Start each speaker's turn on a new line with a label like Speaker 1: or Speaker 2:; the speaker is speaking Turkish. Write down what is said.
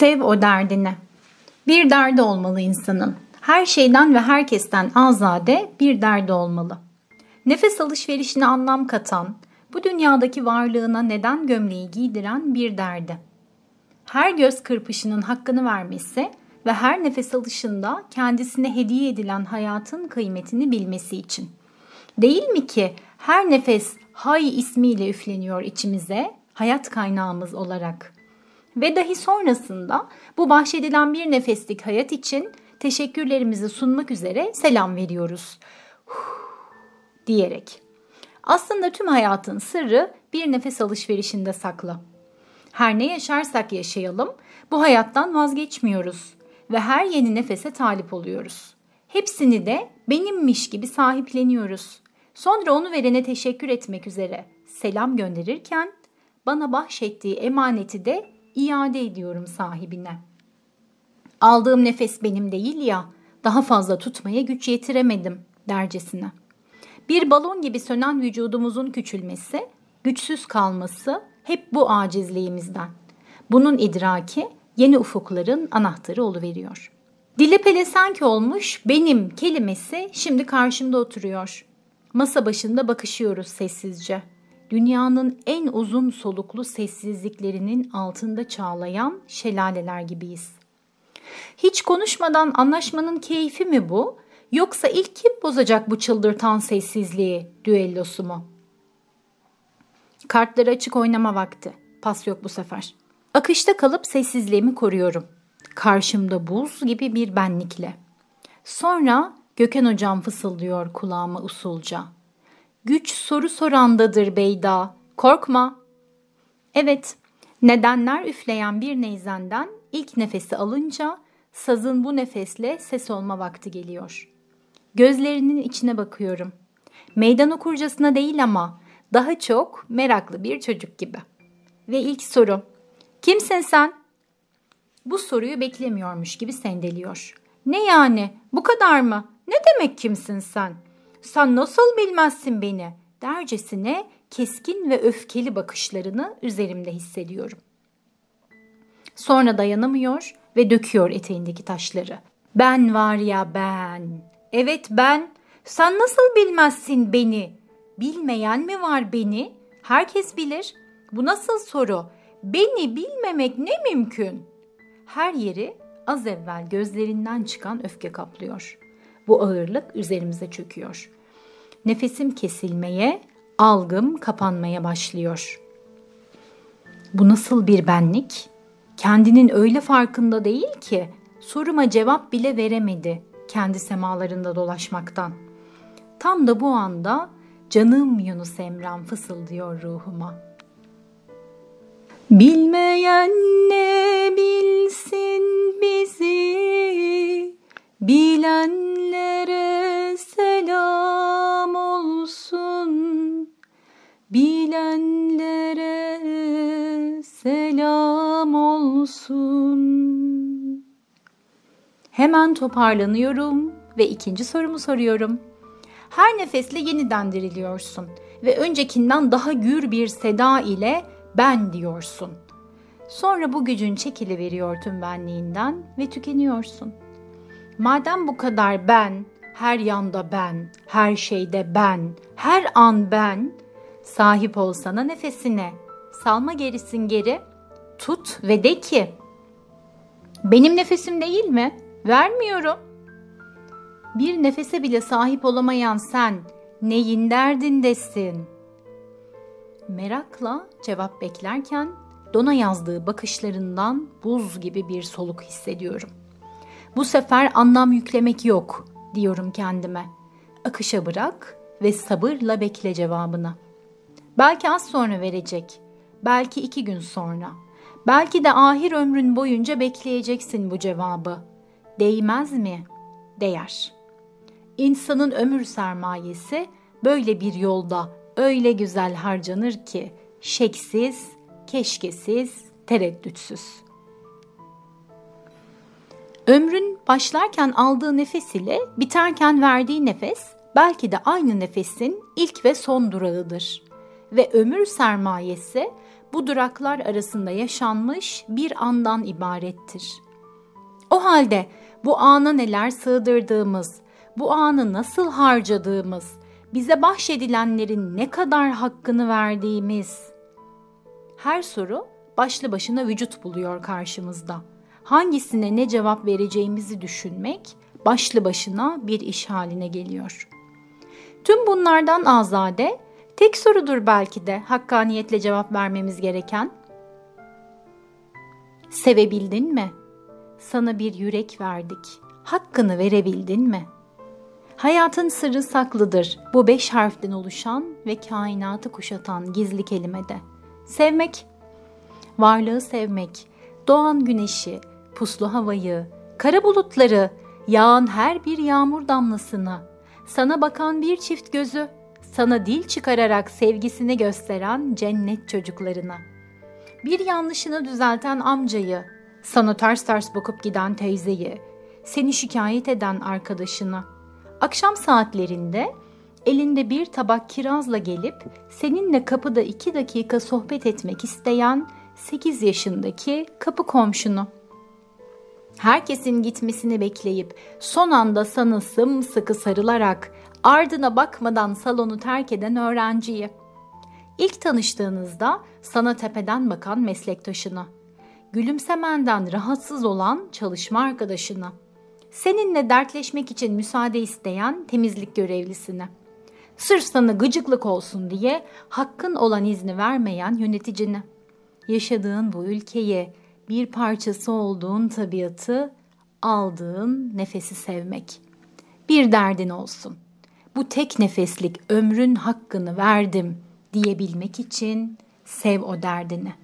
Speaker 1: Sev o derdini. Bir derdi olmalı insanın. Her şeyden ve herkesten azade bir derdi olmalı. Nefes alışverişine anlam katan, bu dünyadaki varlığına neden gömleği giydiren bir derdi. Her göz kırpışının hakkını vermesi ve her nefes alışında kendisine hediye edilen hayatın kıymetini bilmesi için. Değil mi ki her nefes hay ismiyle üfleniyor içimize, hayat kaynağımız olarak. Ve dahi sonrasında bu bahşedilen bir nefeslik hayat için teşekkürlerimizi sunmak üzere selam veriyoruz. diyerek. Aslında tüm hayatın sırrı bir nefes alışverişinde saklı. Her ne yaşarsak yaşayalım bu hayattan vazgeçmiyoruz ve her yeni nefese talip oluyoruz. Hepsini de benimmiş gibi sahipleniyoruz. Sonra onu verene teşekkür etmek üzere selam gönderirken bana bahşettiği emaneti de iade ediyorum sahibine. Aldığım nefes benim değil ya, daha fazla tutmaya güç yetiremedim dercesine. Bir balon gibi sönen vücudumuzun küçülmesi, güçsüz kalması hep bu acizliğimizden. Bunun idraki yeni ufukların anahtarı oluveriyor. Dile pelesenk olmuş benim kelimesi şimdi karşımda oturuyor. Masa başında bakışıyoruz sessizce. Dünyanın en uzun soluklu sessizliklerinin altında çağlayan şelaleler gibiyiz. Hiç konuşmadan anlaşmanın keyfi mi bu? Yoksa ilk kim bozacak bu çıldırtan sessizliği, düellosu mu? Kartları açık oynama vakti. Pas yok bu sefer. Akışta kalıp sessizliğimi koruyorum. Karşımda buz gibi bir benlikle. Sonra Gökhan hocam fısıldıyor kulağıma usulca. Güç soru sorandadır Beyda. Korkma. Evet, nedenler üfleyen bir neyzenden ilk nefesi alınca sazın bu nefesle ses olma vakti geliyor. Gözlerinin içine bakıyorum. Meydan okurcasına değil ama daha çok meraklı bir çocuk gibi. Ve ilk soru. Kimsin sen? Bu soruyu beklemiyormuş gibi sendeliyor. Ne yani? Bu kadar mı? Ne demek kimsin sen? Sen nasıl bilmezsin beni? Dercesine keskin ve öfkeli bakışlarını üzerimde hissediyorum. Sonra dayanamıyor ve döküyor eteğindeki taşları. Ben var ya ben. Evet ben. Sen nasıl bilmezsin beni? Bilmeyen mi var beni? Herkes bilir. Bu nasıl soru? Beni bilmemek ne mümkün? Her yeri az evvel gözlerinden çıkan öfke kaplıyor. Bu ağırlık üzerimize çöküyor. Nefesim kesilmeye, algım kapanmaya başlıyor. Bu nasıl bir benlik? Kendinin öyle farkında değil ki soruma cevap bile veremedi kendi semalarında dolaşmaktan. Tam da bu anda canım Yunus Emran fısıldıyor ruhuma. Bilmeyen ne bilsin bizi, bilenlere olsun. Hemen toparlanıyorum ve ikinci sorumu soruyorum. Her nefesle yeniden diriliyorsun ve öncekinden daha gür bir seda ile ben diyorsun. Sonra bu gücün çekili veriyor tüm benliğinden ve tükeniyorsun. Madem bu kadar ben, her yanda ben, her şeyde ben, her an ben, sahip olsana nefesine, salma gerisin geri, tut ve de ki, benim nefesim değil mi? Vermiyorum. Bir nefese bile sahip olamayan sen neyin derdindesin? Merakla cevap beklerken Dona yazdığı bakışlarından buz gibi bir soluk hissediyorum. Bu sefer anlam yüklemek yok diyorum kendime. Akışa bırak ve sabırla bekle cevabını. Belki az sonra verecek, belki iki gün sonra, belki de ahir ömrün boyunca bekleyeceksin bu cevabı. Değmez mi? Değer. İnsanın ömür sermayesi böyle bir yolda öyle güzel harcanır ki şeksiz, keşkesiz, tereddütsüz. Ömrün başlarken aldığı nefes ile biterken verdiği nefes belki de aynı nefesin ilk ve son durağıdır. Ve ömür sermayesi bu duraklar arasında yaşanmış bir andan ibarettir. O halde bu ana neler sığdırdığımız, bu anı nasıl harcadığımız, bize bahşedilenlerin ne kadar hakkını verdiğimiz. Her soru başlı başına vücut buluyor karşımızda. Hangisine ne cevap vereceğimizi düşünmek başlı başına bir iş haline geliyor. Tüm bunlardan azade tek sorudur belki de hakkaniyetle cevap vermemiz gereken. Sevebildin mi? Sana bir yürek verdik. Hakkını verebildin mi?'' Hayatın sırrı saklıdır bu beş harften oluşan ve kainatı kuşatan gizli kelimede. Sevmek, varlığı sevmek, doğan güneşi, puslu havayı, kara bulutları, yağan her bir yağmur damlasını, sana bakan bir çift gözü, sana dil çıkararak sevgisini gösteren cennet çocuklarına. Bir yanlışını düzelten amcayı, sana ters ters bakıp giden teyzeyi, seni şikayet eden arkadaşını, Akşam saatlerinde elinde bir tabak kirazla gelip seninle kapıda iki dakika sohbet etmek isteyen 8 yaşındaki kapı komşunu. Herkesin gitmesini bekleyip son anda sana sımsıkı sarılarak ardına bakmadan salonu terk eden öğrenciyi. İlk tanıştığınızda sana tepeden bakan meslektaşını. Gülümsemenden rahatsız olan çalışma arkadaşını seninle dertleşmek için müsaade isteyen temizlik görevlisine. Sırf sana gıcıklık olsun diye hakkın olan izni vermeyen yöneticine. Yaşadığın bu ülkeye bir parçası olduğun tabiatı, aldığın nefesi sevmek. Bir derdin olsun. Bu tek nefeslik ömrün hakkını verdim diyebilmek için sev o derdini.